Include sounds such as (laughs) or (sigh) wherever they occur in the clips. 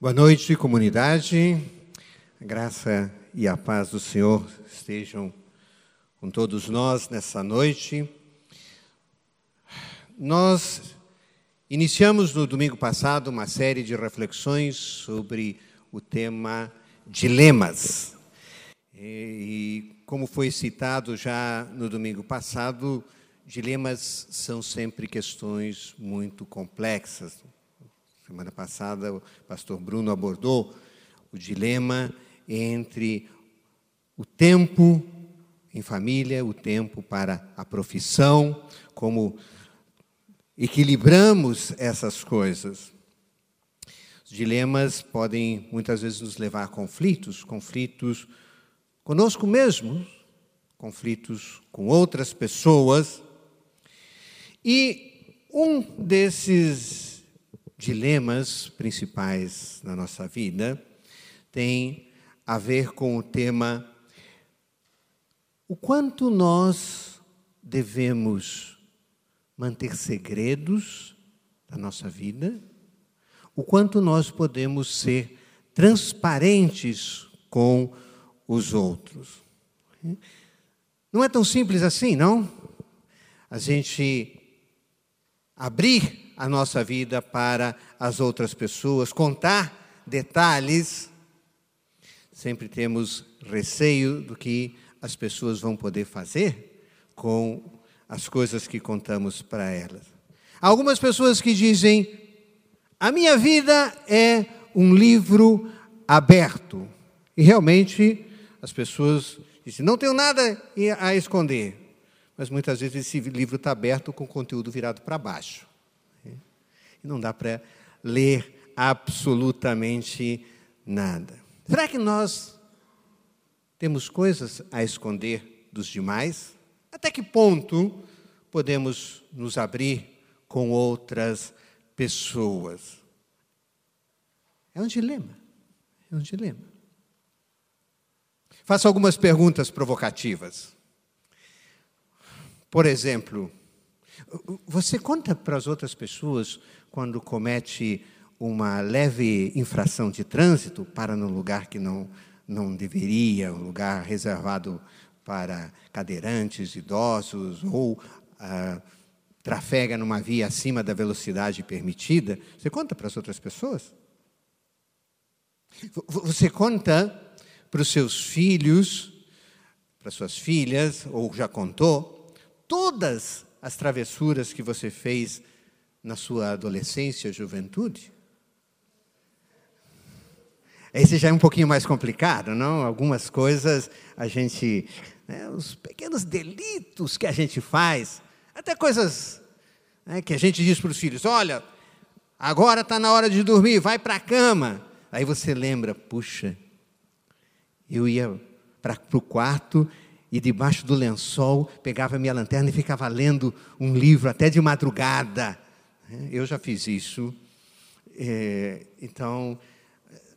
Boa noite, comunidade. A graça e a paz do Senhor estejam com todos nós nessa noite. Nós iniciamos no domingo passado uma série de reflexões sobre o tema dilemas. E, como foi citado já no domingo passado, dilemas são sempre questões muito complexas, Semana passada, o pastor Bruno abordou o dilema entre o tempo em família, o tempo para a profissão, como equilibramos essas coisas. Os dilemas podem muitas vezes nos levar a conflitos, conflitos conosco mesmos, conflitos com outras pessoas. E um desses dilemas principais na nossa vida tem a ver com o tema o quanto nós devemos manter segredos da nossa vida, o quanto nós podemos ser transparentes com os outros. Não é tão simples assim, não? A gente abrir a nossa vida para as outras pessoas, contar detalhes, sempre temos receio do que as pessoas vão poder fazer com as coisas que contamos para elas. Há algumas pessoas que dizem: a minha vida é um livro aberto. E realmente as pessoas dizem: não tenho nada a esconder. Mas muitas vezes esse livro está aberto com o conteúdo virado para baixo e não dá para ler absolutamente nada. Será que nós temos coisas a esconder dos demais? Até que ponto podemos nos abrir com outras pessoas? É um dilema. É um dilema. Faço algumas perguntas provocativas. Por exemplo, você conta para as outras pessoas quando comete uma leve infração de trânsito, para num lugar que não, não deveria, um lugar reservado para cadeirantes, idosos, ou ah, trafega numa via acima da velocidade permitida, você conta para as outras pessoas? Você conta para os seus filhos, para suas filhas, ou já contou, todas as travessuras que você fez na sua adolescência, juventude? Esse já é um pouquinho mais complicado, não? Algumas coisas a gente, né, os pequenos delitos que a gente faz, até coisas né, que a gente diz para os filhos: olha, agora está na hora de dormir, vai para a cama. Aí você lembra, puxa, eu ia para o quarto e debaixo do lençol pegava minha lanterna e ficava lendo um livro até de madrugada. Eu já fiz isso. É, então,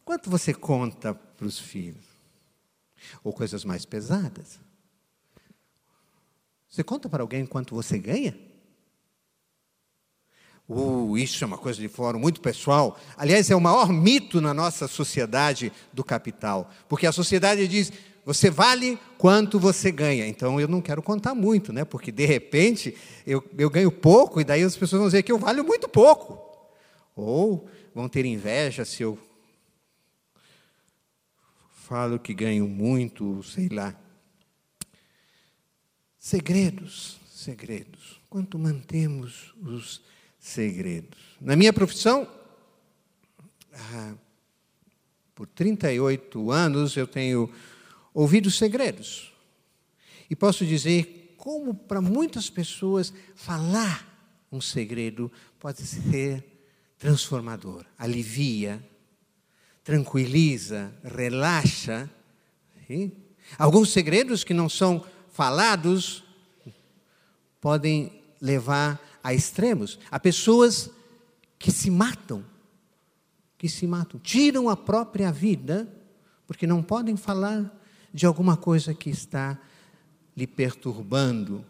quanto você conta para os filhos? Ou coisas mais pesadas? Você conta para alguém quanto você ganha? Uh, isso é uma coisa de fora muito pessoal. Aliás, é o maior mito na nossa sociedade do capital. Porque a sociedade diz: você vale quanto você ganha. Então eu não quero contar muito, né? Porque de repente eu, eu ganho pouco e daí as pessoas vão dizer que eu valho muito pouco. Ou vão ter inveja se eu falo que ganho muito, sei lá. Segredos, segredos. Quanto mantemos os segredos? Na minha profissão, ah, por 38 anos eu tenho ouvir os segredos. E posso dizer como para muitas pessoas falar um segredo pode ser transformador, alivia, tranquiliza, relaxa. Sim? Alguns segredos que não são falados podem levar a extremos, a pessoas que se matam, que se matam, tiram a própria vida porque não podem falar de alguma coisa que está lhe perturbando.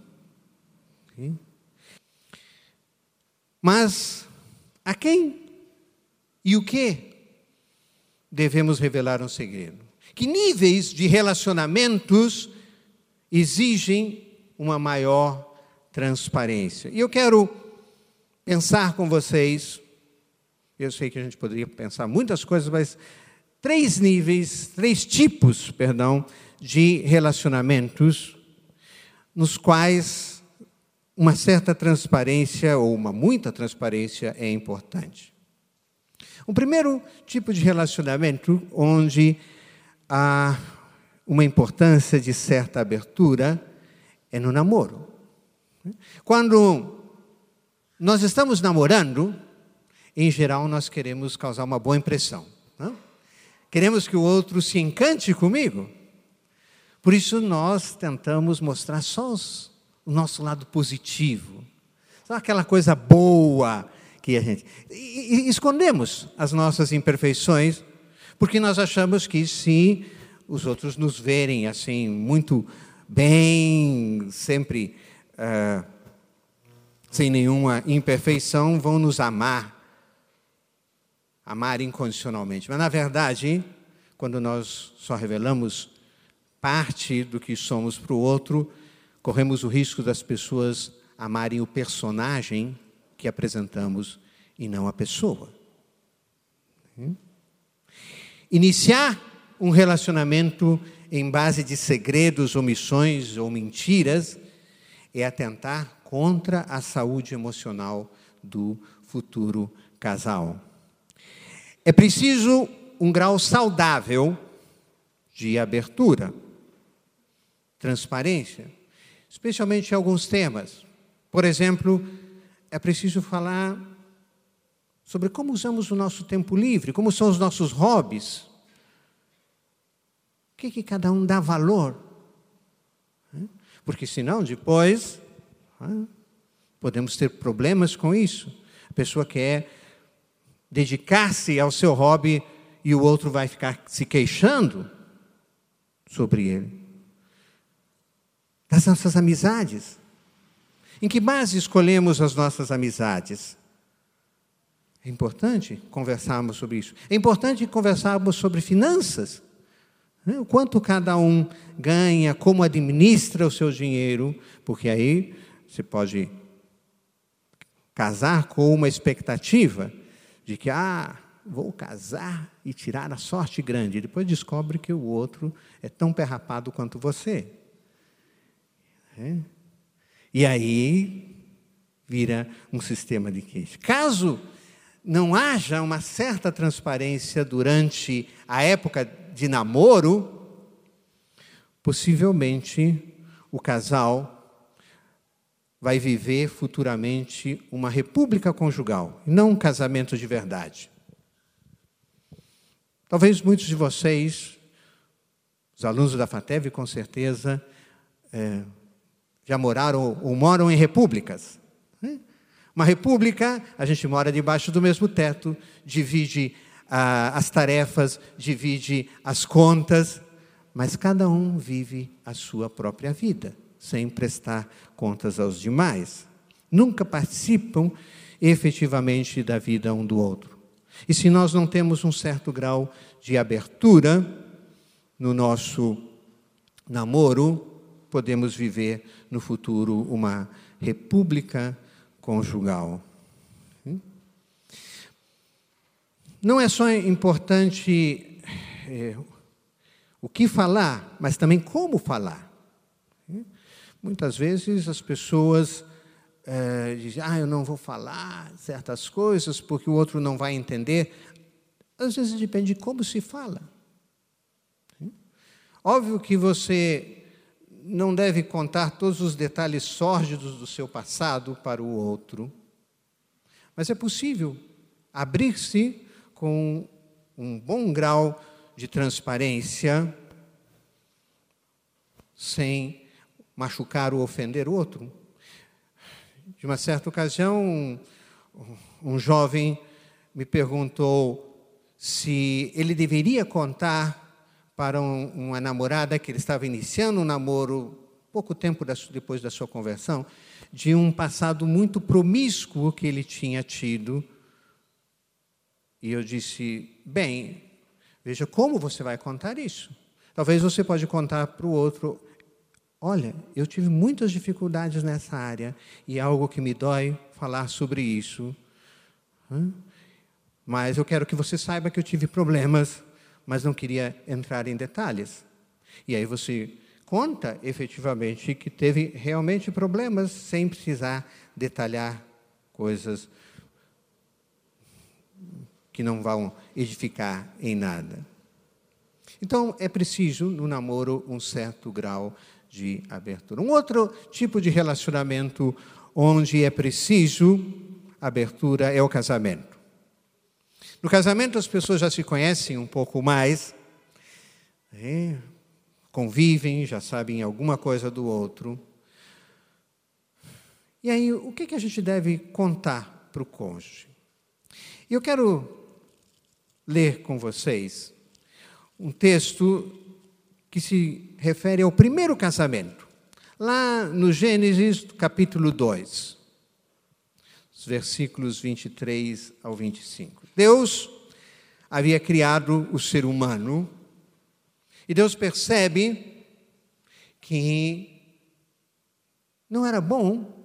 Mas a quem e o que devemos revelar um segredo? Que níveis de relacionamentos exigem uma maior transparência? E eu quero pensar com vocês, eu sei que a gente poderia pensar muitas coisas, mas três níveis, três tipos, perdão, de relacionamentos nos quais uma certa transparência ou uma muita transparência é importante. O primeiro tipo de relacionamento onde há uma importância de certa abertura é no namoro. Quando nós estamos namorando, em geral nós queremos causar uma boa impressão. Queremos que o outro se encante comigo. Por isso nós tentamos mostrar só os, o nosso lado positivo. Só aquela coisa boa que a gente. E, e escondemos as nossas imperfeições, porque nós achamos que se os outros nos verem assim, muito bem, sempre uh, sem nenhuma imperfeição, vão nos amar amar incondicionalmente. Mas, na verdade, quando nós só revelamos parte do que somos para o outro, corremos o risco das pessoas amarem o personagem que apresentamos e não a pessoa. Hum? Iniciar um relacionamento em base de segredos, omissões ou mentiras é atentar contra a saúde emocional do futuro casal. É preciso um grau saudável de abertura, transparência, especialmente em alguns temas. Por exemplo, é preciso falar sobre como usamos o nosso tempo livre, como são os nossos hobbies. O que, que cada um dá valor? Porque senão depois podemos ter problemas com isso. A pessoa quer dedicar-se ao seu hobby e o outro vai ficar se queixando sobre ele. Das nossas amizades. Em que base escolhemos as nossas amizades? É importante conversarmos sobre isso. É importante conversarmos sobre finanças. Né? O quanto cada um ganha, como administra o seu dinheiro, porque aí você pode casar com uma expectativa de que, ah, vou casar e tirar a sorte grande. E depois descobre que o outro é tão perrapado quanto você. É? E aí vira um sistema de queixa. Caso não haja uma certa transparência durante a época de namoro, possivelmente o casal vai viver futuramente uma república conjugal, não um casamento de verdade. Talvez muitos de vocês, os alunos da FATEV, com certeza, é, já moraram ou moram em repúblicas. Né? Uma república, a gente mora debaixo do mesmo teto, divide ah, as tarefas, divide as contas, mas cada um vive a sua própria vida sem prestar contas aos demais. Nunca participam efetivamente da vida um do outro. E se nós não temos um certo grau de abertura no nosso namoro, podemos viver no futuro uma república conjugal. Não é só importante é, o que falar, mas também como falar. Muitas vezes as pessoas é, dizem, ah, eu não vou falar certas coisas porque o outro não vai entender. Às vezes depende de como se fala. Óbvio que você não deve contar todos os detalhes sórdidos do seu passado para o outro, mas é possível abrir-se com um bom grau de transparência, sem machucar ou ofender o outro. De uma certa ocasião, um, jovem me perguntou se ele deveria contar para um, uma namorada que ele estava iniciando um namoro pouco tempo depois da sua conversão, de um passado muito promíscuo que ele tinha tido. E eu disse: bem, Veja como você vai contar isso. Talvez você pode contar para o outro, olha, eu tive muitas dificuldades nessa área e é algo que me dói falar sobre isso. Mas eu quero que você saiba que eu tive problemas, mas não queria entrar em detalhes. E aí você conta efetivamente que teve realmente problemas sem precisar detalhar coisas que não vão edificar em nada. Então, é preciso no namoro um certo grau de abertura. Um outro tipo de relacionamento onde é preciso abertura é o casamento. No casamento, as pessoas já se conhecem um pouco mais, né? convivem, já sabem alguma coisa do outro. E aí, o que, que a gente deve contar para o cônjuge? Eu quero ler com vocês um texto que se refere ao primeiro casamento, lá no Gênesis capítulo 2, os versículos 23 ao 25. Deus havia criado o ser humano e Deus percebe que não era bom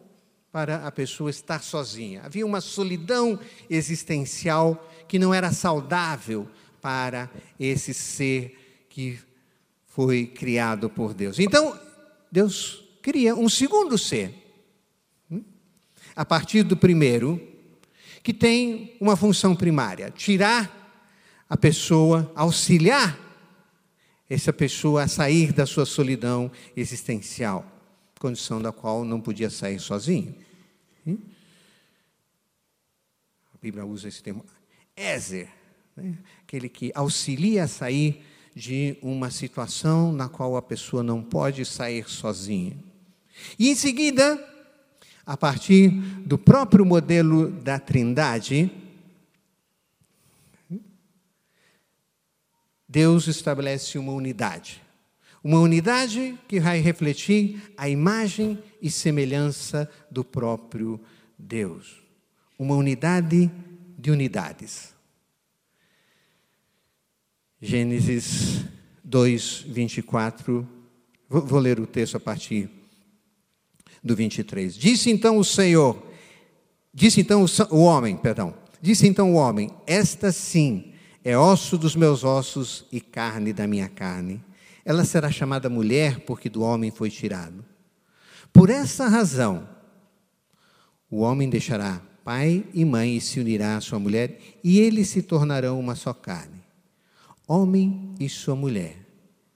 para a pessoa estar sozinha. Havia uma solidão existencial que não era saudável para esse ser que foi criado por Deus. Então, Deus cria um segundo ser, hum, a partir do primeiro, que tem uma função primária: tirar a pessoa, auxiliar essa pessoa a sair da sua solidão existencial, condição da qual não podia sair sozinho. Hum? A Bíblia usa esse termo, Ézer, né? aquele que auxilia a sair de uma situação na qual a pessoa não pode sair sozinha. E em seguida, a partir do próprio modelo da Trindade, Deus estabelece uma unidade. Uma unidade que vai refletir a imagem e semelhança do próprio Deus. Uma unidade de unidades. Gênesis 2, 24. Vou, vou ler o texto a partir do 23. Disse então o Senhor, disse então o, o homem, perdão, disse então o homem: Esta sim é osso dos meus ossos e carne da minha carne. Ela será chamada mulher porque do homem foi tirado. Por essa razão, o homem deixará pai e mãe e se unirá à sua mulher, e eles se tornarão uma só carne. Homem e sua mulher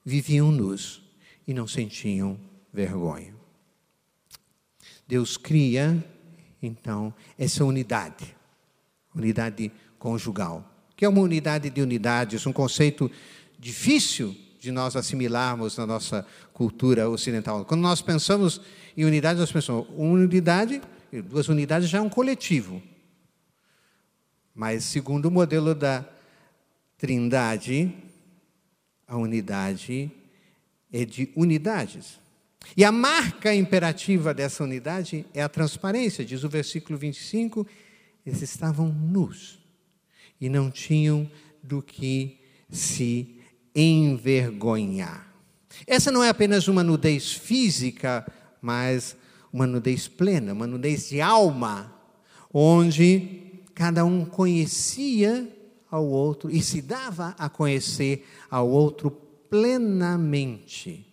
viviam nus e não sentiam vergonha. Deus cria, então, essa unidade, unidade conjugal, que é uma unidade de unidades, um conceito difícil de nós assimilarmos na nossa cultura ocidental. Quando nós pensamos em unidade, nós pensamos, uma unidade, duas unidades já é um coletivo. Mas, segundo o modelo da Trindade, a unidade é de unidades. E a marca imperativa dessa unidade é a transparência, diz o versículo 25: eles estavam nus e não tinham do que se envergonhar. Essa não é apenas uma nudez física, mas uma nudez plena, uma nudez de alma, onde cada um conhecia ao outro e se dava a conhecer ao outro plenamente.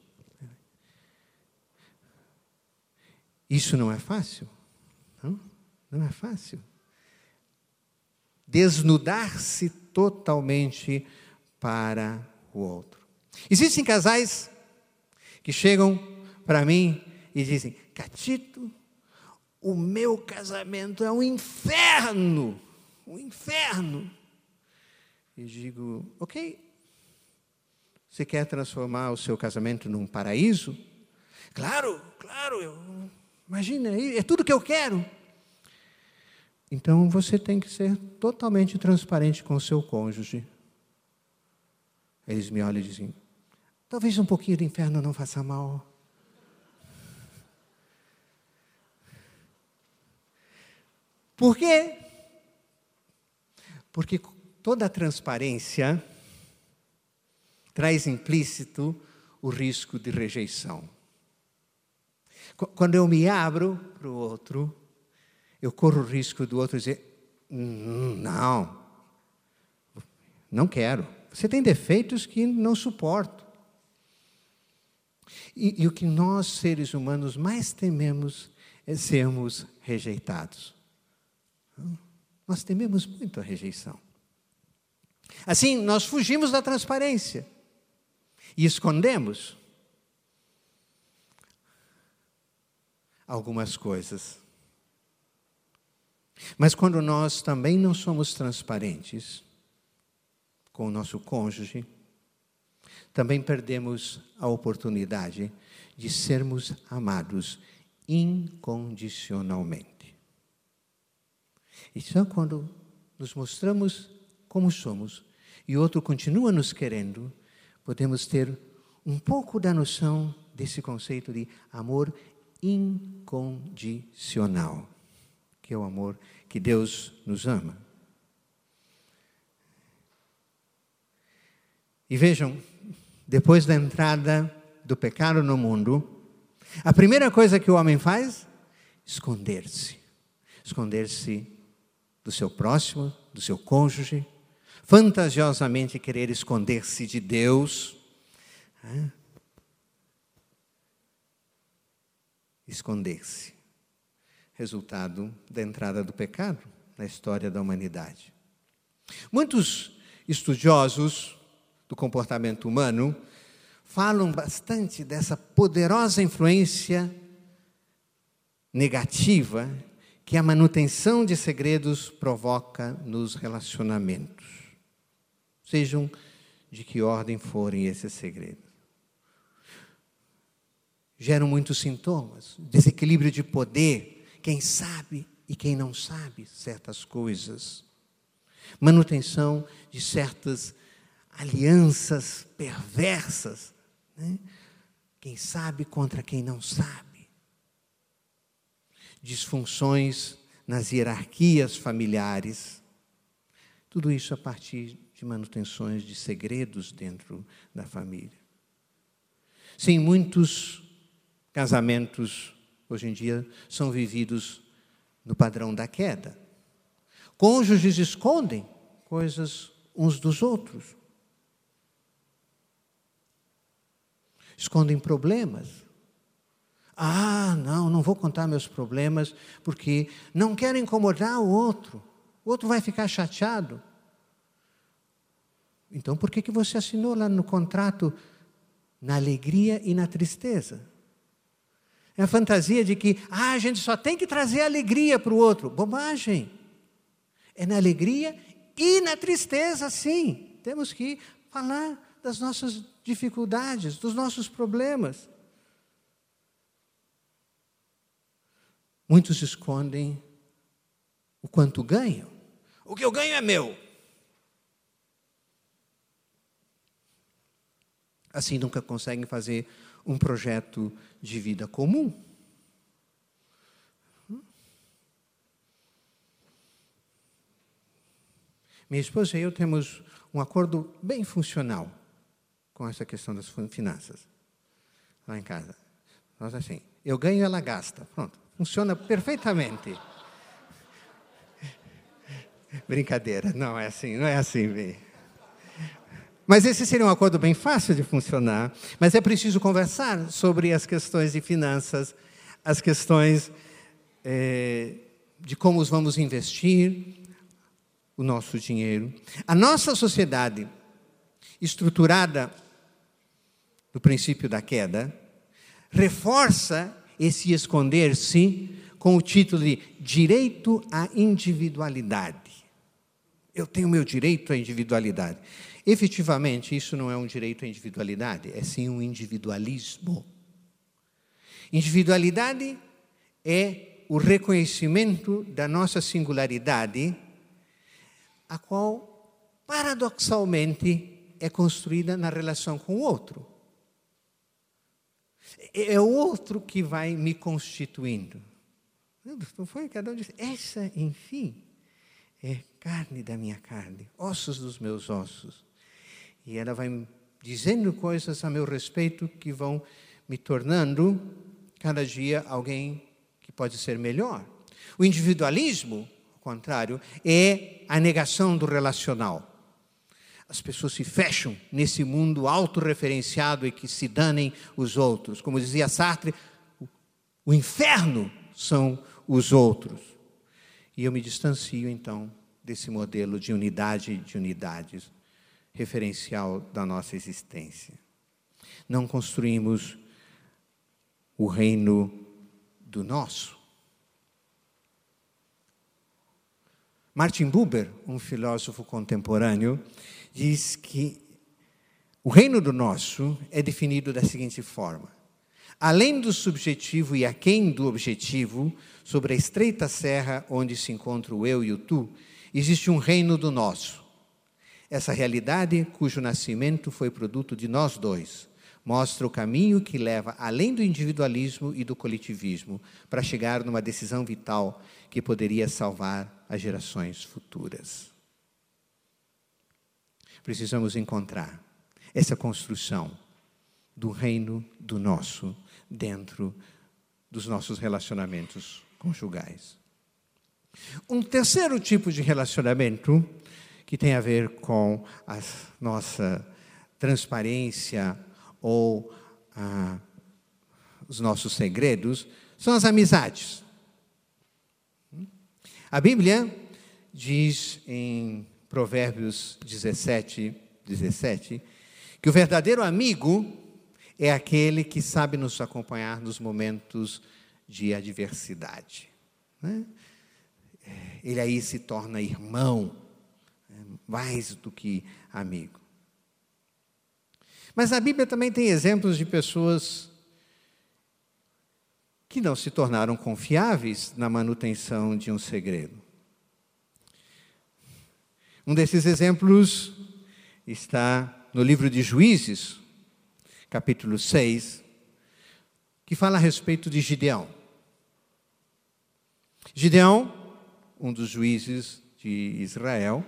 Isso não é fácil? Não, não é fácil. Desnudar-se totalmente para o outro. Existem casais que chegam para mim e dizem: Catito, o meu casamento é um inferno, um inferno. E digo: Ok, você quer transformar o seu casamento num paraíso? Claro, claro, eu, imagina, é tudo que eu quero. Então você tem que ser totalmente transparente com o seu cônjuge. Eles me olham e dizem: talvez um pouquinho do inferno não faça mal. Por quê? Porque toda a transparência traz implícito o risco de rejeição. Quando eu me abro para o outro, eu corro o risco do outro dizer: hum, não, não quero. Você tem defeitos que não suporto. E, e o que nós, seres humanos, mais tememos é sermos rejeitados. Nós tememos muito a rejeição. Assim, nós fugimos da transparência e escondemos algumas coisas. Mas quando nós também não somos transparentes com o nosso cônjuge, também perdemos a oportunidade de sermos amados incondicionalmente. E só quando nos mostramos como somos e outro continua nos querendo, podemos ter um pouco da noção desse conceito de amor incondicional, que é o amor que Deus nos ama. E vejam, depois da entrada do pecado no mundo, a primeira coisa que o homem faz? Esconder-se. Esconder-se do seu próximo, do seu cônjuge, fantasiosamente querer esconder-se de Deus. Esconder-se. Resultado da entrada do pecado na história da humanidade. Muitos estudiosos do comportamento humano falam bastante dessa poderosa influência negativa que a manutenção de segredos provoca nos relacionamentos. Sejam de que ordem forem esses segredos. Geram muitos sintomas, desequilíbrio de poder, quem sabe e quem não sabe certas coisas. Manutenção de certas alianças perversas. Né? Quem sabe contra quem não sabe. Disfunções nas hierarquias familiares. Tudo isso a partir de manutenções de segredos dentro da família. Sim, muitos casamentos hoje em dia são vividos no padrão da queda. Cônjuges escondem coisas uns dos outros. escondem problemas. Ah, não, não vou contar meus problemas porque não quero incomodar o outro. O outro vai ficar chateado. Então, por que, que você assinou lá no contrato na alegria e na tristeza? É a fantasia de que ah, a gente só tem que trazer alegria para o outro. Bobagem. É na alegria e na tristeza, sim. Temos que falar das nossas dificuldades, dos nossos problemas. Muitos escondem o quanto ganham. O que eu ganho é meu. Assim nunca conseguem fazer um projeto de vida comum. Minha esposa e eu temos um acordo bem funcional com essa questão das finanças lá em casa. Nós assim, eu ganho, ela gasta. Pronto, funciona perfeitamente. (laughs) Brincadeira, não é assim, não é assim, bem. Mas esse seria um acordo bem fácil de funcionar, mas é preciso conversar sobre as questões de finanças, as questões é, de como vamos investir o nosso dinheiro. A nossa sociedade, estruturada do princípio da queda, reforça esse esconder-se com o título de direito à individualidade. Eu tenho meu direito à individualidade. Efetivamente, isso não é um direito à individualidade, é sim um individualismo. Individualidade é o reconhecimento da nossa singularidade, a qual, paradoxalmente, é construída na relação com o outro. É, é o outro que vai me constituindo. Não foi? Cada um disse, essa, enfim, é carne da minha carne, ossos dos meus ossos. E ela vai dizendo coisas a meu respeito que vão me tornando cada dia alguém que pode ser melhor. O individualismo, ao contrário, é a negação do relacional. As pessoas se fecham nesse mundo autorreferenciado e que se danem os outros. Como dizia Sartre, o inferno são os outros. E eu me distancio, então, desse modelo de unidade de unidades, referencial da nossa existência. Não construímos o reino do nosso. Martin Buber, um filósofo contemporâneo, diz que o reino do nosso é definido da seguinte forma: além do subjetivo e aquém do objetivo, sobre a estreita serra onde se encontra o eu e o tu, existe um reino do nosso. Essa realidade, cujo nascimento foi produto de nós dois, mostra o caminho que leva além do individualismo e do coletivismo para chegar numa decisão vital que poderia salvar as gerações futuras. Precisamos encontrar essa construção do reino do nosso dentro dos nossos relacionamentos conjugais. Um terceiro tipo de relacionamento que tem a ver com a nossa transparência ou ah, os nossos segredos são as amizades. A Bíblia diz em Provérbios 17, 17, que o verdadeiro amigo é aquele que sabe nos acompanhar nos momentos de adversidade. Né? Ele aí se torna irmão? Mais do que amigo. Mas a Bíblia também tem exemplos de pessoas que não se tornaram confiáveis na manutenção de um segredo. Um desses exemplos está no livro de Juízes, capítulo 6, que fala a respeito de Gideão. Gideão, um dos juízes de Israel,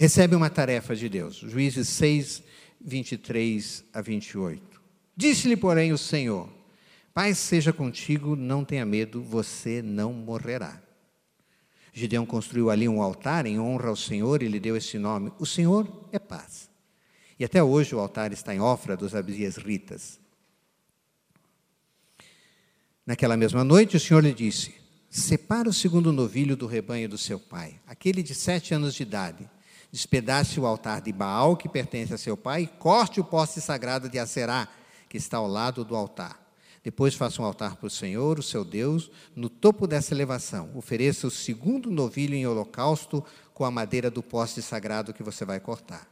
recebe uma tarefa de Deus. Juízes 6, 23 a 28. Disse-lhe, porém, o Senhor: Pai seja contigo, não tenha medo, você não morrerá. Gideão construiu ali um altar em honra ao Senhor e lhe deu esse nome: O Senhor é paz. E até hoje o altar está em Ofra dos Abias Ritas. Naquela mesma noite, o Senhor lhe disse: Separa o segundo novilho do rebanho do seu pai, aquele de sete anos de idade Despedace o altar de Baal, que pertence a seu pai, e corte o poste sagrado de Aserá, que está ao lado do altar. Depois faça um altar para o Senhor, o seu Deus, no topo dessa elevação. Ofereça o segundo novilho em holocausto com a madeira do poste sagrado que você vai cortar.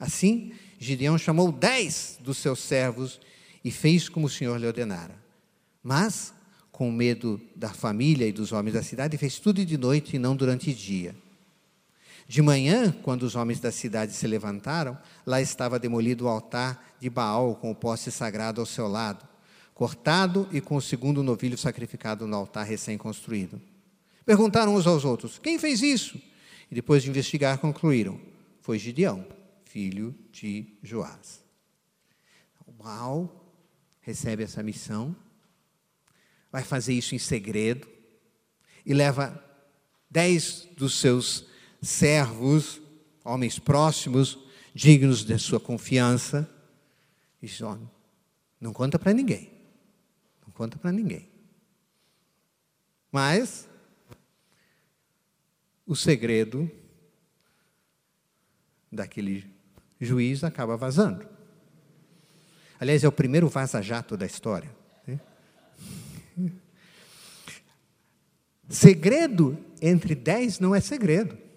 Assim, Gideão chamou dez dos seus servos e fez como o Senhor lhe ordenara. Mas, com medo da família e dos homens da cidade, fez tudo de noite e não durante dia. De manhã, quando os homens da cidade se levantaram, lá estava demolido o altar de Baal com o poste sagrado ao seu lado, cortado e com o segundo novilho sacrificado no altar recém-construído. Perguntaram uns aos outros: Quem fez isso? E depois de investigar, concluíram: Foi Gideão, filho de Joás. O Baal recebe essa missão, vai fazer isso em segredo e leva dez dos seus servos, homens próximos, dignos de sua confiança. E diz: não conta para ninguém. Não conta para ninguém. Mas o segredo daquele juiz acaba vazando. Aliás, é o primeiro vaza-jato da história. Né? Segredo entre dez não é segredo.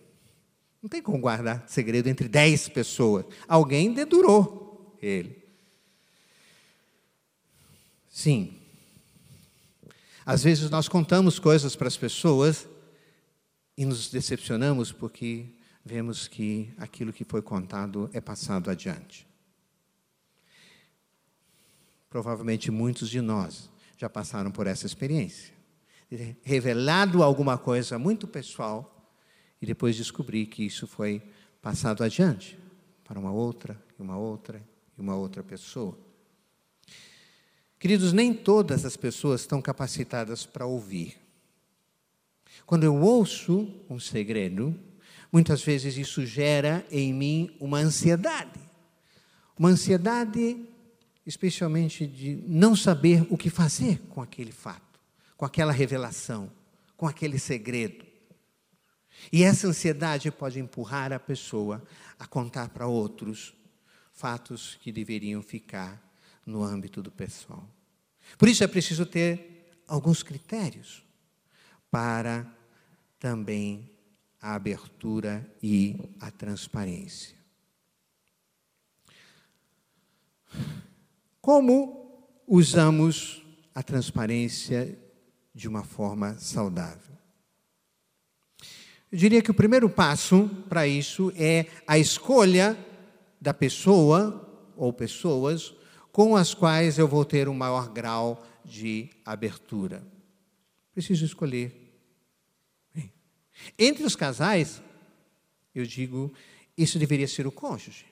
Não tem como guardar segredo entre dez pessoas. Alguém dedurou ele. Sim. Às vezes nós contamos coisas para as pessoas e nos decepcionamos porque vemos que aquilo que foi contado é passado adiante. Provavelmente muitos de nós já passaram por essa experiência. Revelado alguma coisa muito pessoal e depois descobrir que isso foi passado adiante para uma outra, e uma outra, e uma outra pessoa. Queridos, nem todas as pessoas estão capacitadas para ouvir. Quando eu ouço um segredo, muitas vezes isso gera em mim uma ansiedade. Uma ansiedade, especialmente de não saber o que fazer com aquele fato, com aquela revelação, com aquele segredo. E essa ansiedade pode empurrar a pessoa a contar para outros fatos que deveriam ficar no âmbito do pessoal. Por isso é preciso ter alguns critérios para também a abertura e a transparência. Como usamos a transparência de uma forma saudável? Eu diria que o primeiro passo para isso é a escolha da pessoa ou pessoas com as quais eu vou ter um maior grau de abertura. Preciso escolher. Entre os casais, eu digo, isso deveria ser o cônjuge,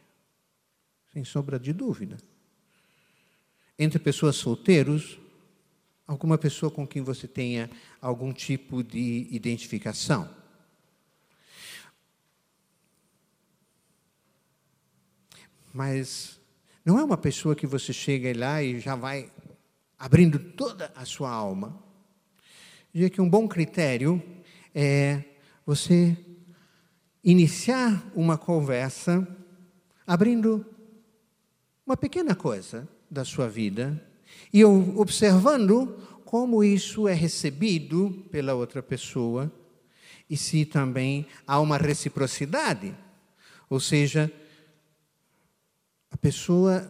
sem sombra de dúvida. Entre pessoas solteiros, alguma pessoa com quem você tenha algum tipo de identificação. Mas não é uma pessoa que você chega lá e já vai abrindo toda a sua alma. Diria que um bom critério é você iniciar uma conversa abrindo uma pequena coisa da sua vida e observando como isso é recebido pela outra pessoa e se também há uma reciprocidade. Ou seja, pessoa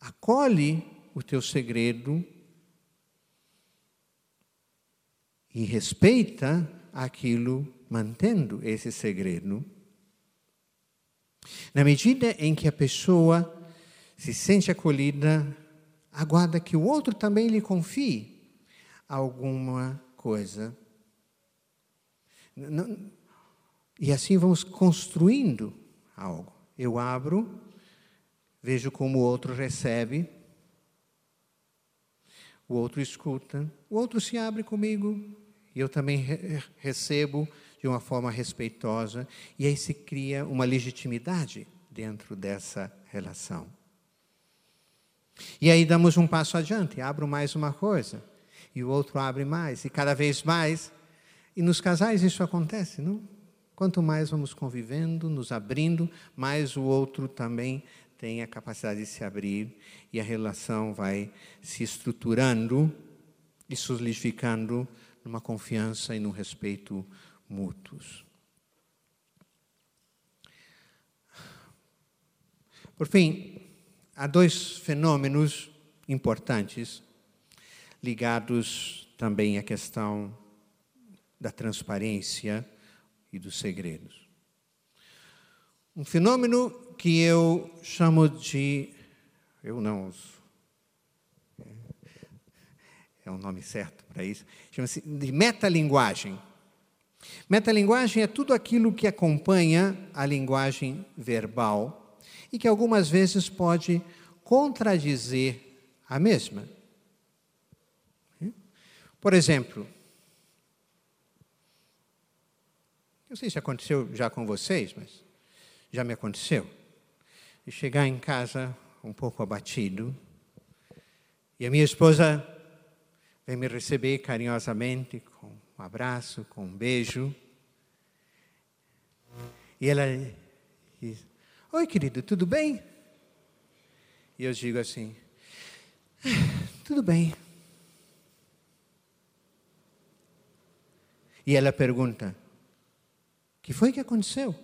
acolhe o teu segredo e respeita aquilo, mantendo esse segredo. Na medida em que a pessoa se sente acolhida, aguarda que o outro também lhe confie alguma coisa. E assim vamos construindo algo. Eu abro vejo como o outro recebe, o outro escuta, o outro se abre comigo e eu também re recebo de uma forma respeitosa, e aí se cria uma legitimidade dentro dessa relação. E aí damos um passo adiante, abro mais uma coisa, e o outro abre mais, e cada vez mais. E nos casais isso acontece, não? Quanto mais vamos convivendo, nos abrindo, mais o outro também tem a capacidade de se abrir e a relação vai se estruturando e solidificando numa confiança e num respeito mútuos. Por fim, há dois fenômenos importantes ligados também à questão da transparência e dos segredos. Um fenômeno que eu chamo de. Eu não. É um nome certo para isso. Chama-se de metalinguagem. Metalinguagem é tudo aquilo que acompanha a linguagem verbal e que algumas vezes pode contradizer a mesma. Por exemplo, não sei se aconteceu já com vocês, mas já me aconteceu. De chegar em casa um pouco abatido, e a minha esposa vem me receber carinhosamente, com um abraço, com um beijo. E ela diz: Oi, querido, tudo bem? E eu digo assim: ah, Tudo bem. E ela pergunta: O que foi que aconteceu?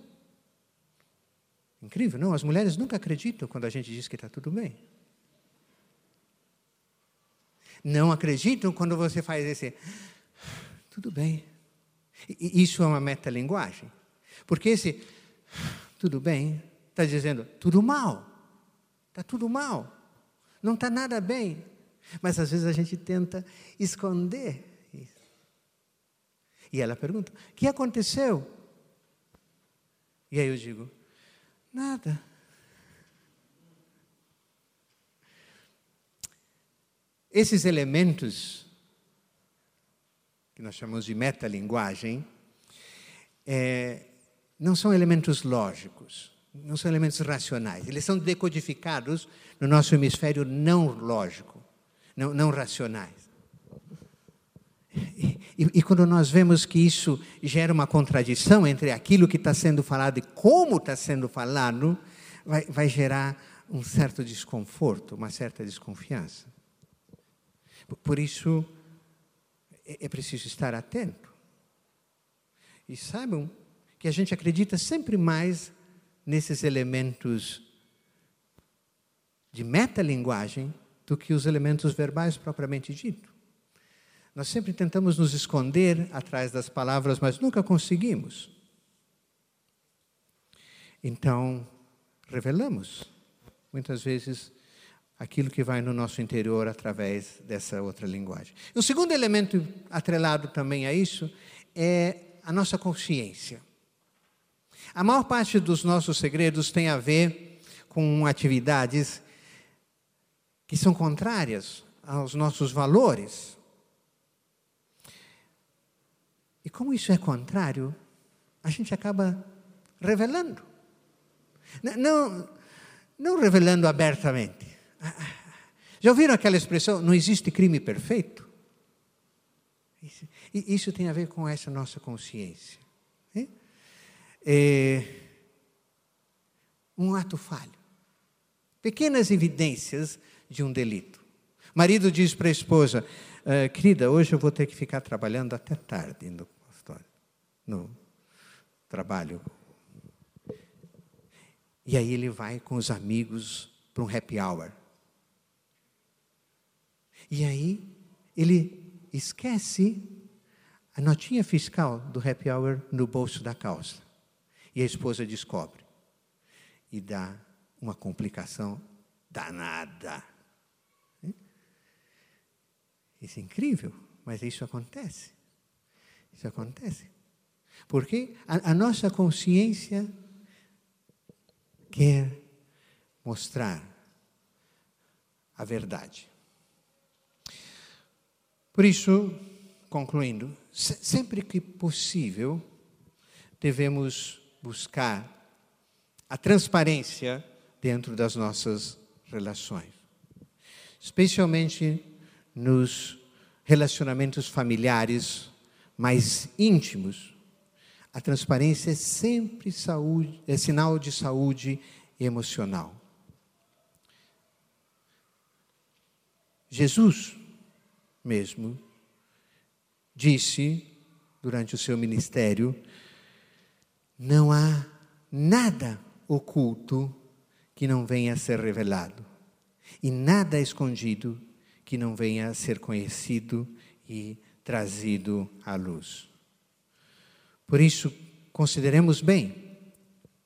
Incrível, não? As mulheres nunca acreditam quando a gente diz que está tudo bem. Não acreditam quando você faz esse. Tudo bem. E isso é uma metalinguagem. Porque esse tudo bem está dizendo tudo mal. Está tudo mal. Não está nada bem. Mas às vezes a gente tenta esconder isso. E ela pergunta: o que aconteceu? E aí eu digo: nada. Esses elementos, que nós chamamos de metalinguagem, é, não são elementos lógicos, não são elementos racionais. Eles são decodificados no nosso hemisfério não lógico, não, não racionais. E, e, e, quando nós vemos que isso gera uma contradição entre aquilo que está sendo falado e como está sendo falado, vai, vai gerar um certo desconforto, uma certa desconfiança. Por isso, é, é preciso estar atento. E saibam que a gente acredita sempre mais nesses elementos de metalinguagem do que os elementos verbais propriamente dito. Nós sempre tentamos nos esconder atrás das palavras, mas nunca conseguimos. Então, revelamos, muitas vezes, aquilo que vai no nosso interior através dessa outra linguagem. O segundo elemento atrelado também a isso é a nossa consciência. A maior parte dos nossos segredos tem a ver com atividades que são contrárias aos nossos valores. E como isso é contrário, a gente acaba revelando. Não, não revelando abertamente. Já ouviram aquela expressão? Não existe crime perfeito? Isso, isso tem a ver com essa nossa consciência. É um ato falho. Pequenas evidências de um delito. Marido diz para a esposa: ah, Querida, hoje eu vou ter que ficar trabalhando até tarde no, no trabalho. E aí ele vai com os amigos para um happy hour. E aí ele esquece a notinha fiscal do happy hour no bolso da calça. E a esposa descobre. E dá uma complicação danada. Isso é incrível, mas isso acontece. Isso acontece. Porque a, a nossa consciência quer mostrar a verdade. Por isso, concluindo, sempre que possível, devemos buscar a transparência dentro das nossas relações, especialmente nos relacionamentos familiares mais íntimos, a transparência é sempre saúde, é sinal de saúde emocional. Jesus mesmo disse durante o seu ministério: não há nada oculto que não venha a ser revelado, e nada escondido que não venha a ser conhecido e trazido à luz. Por isso, consideremos bem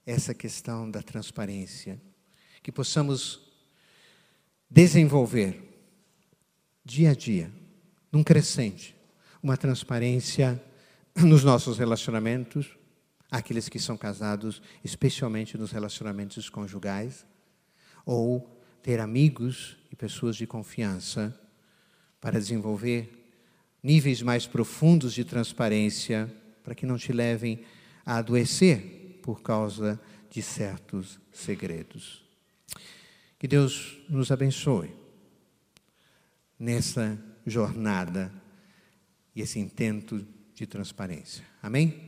essa questão da transparência, que possamos desenvolver dia a dia, num crescente, uma transparência nos nossos relacionamentos, aqueles que são casados, especialmente nos relacionamentos conjugais, ou ter amigos e pessoas de confiança para desenvolver níveis mais profundos de transparência, para que não te levem a adoecer por causa de certos segredos. Que Deus nos abençoe nessa jornada e esse intento de transparência. Amém?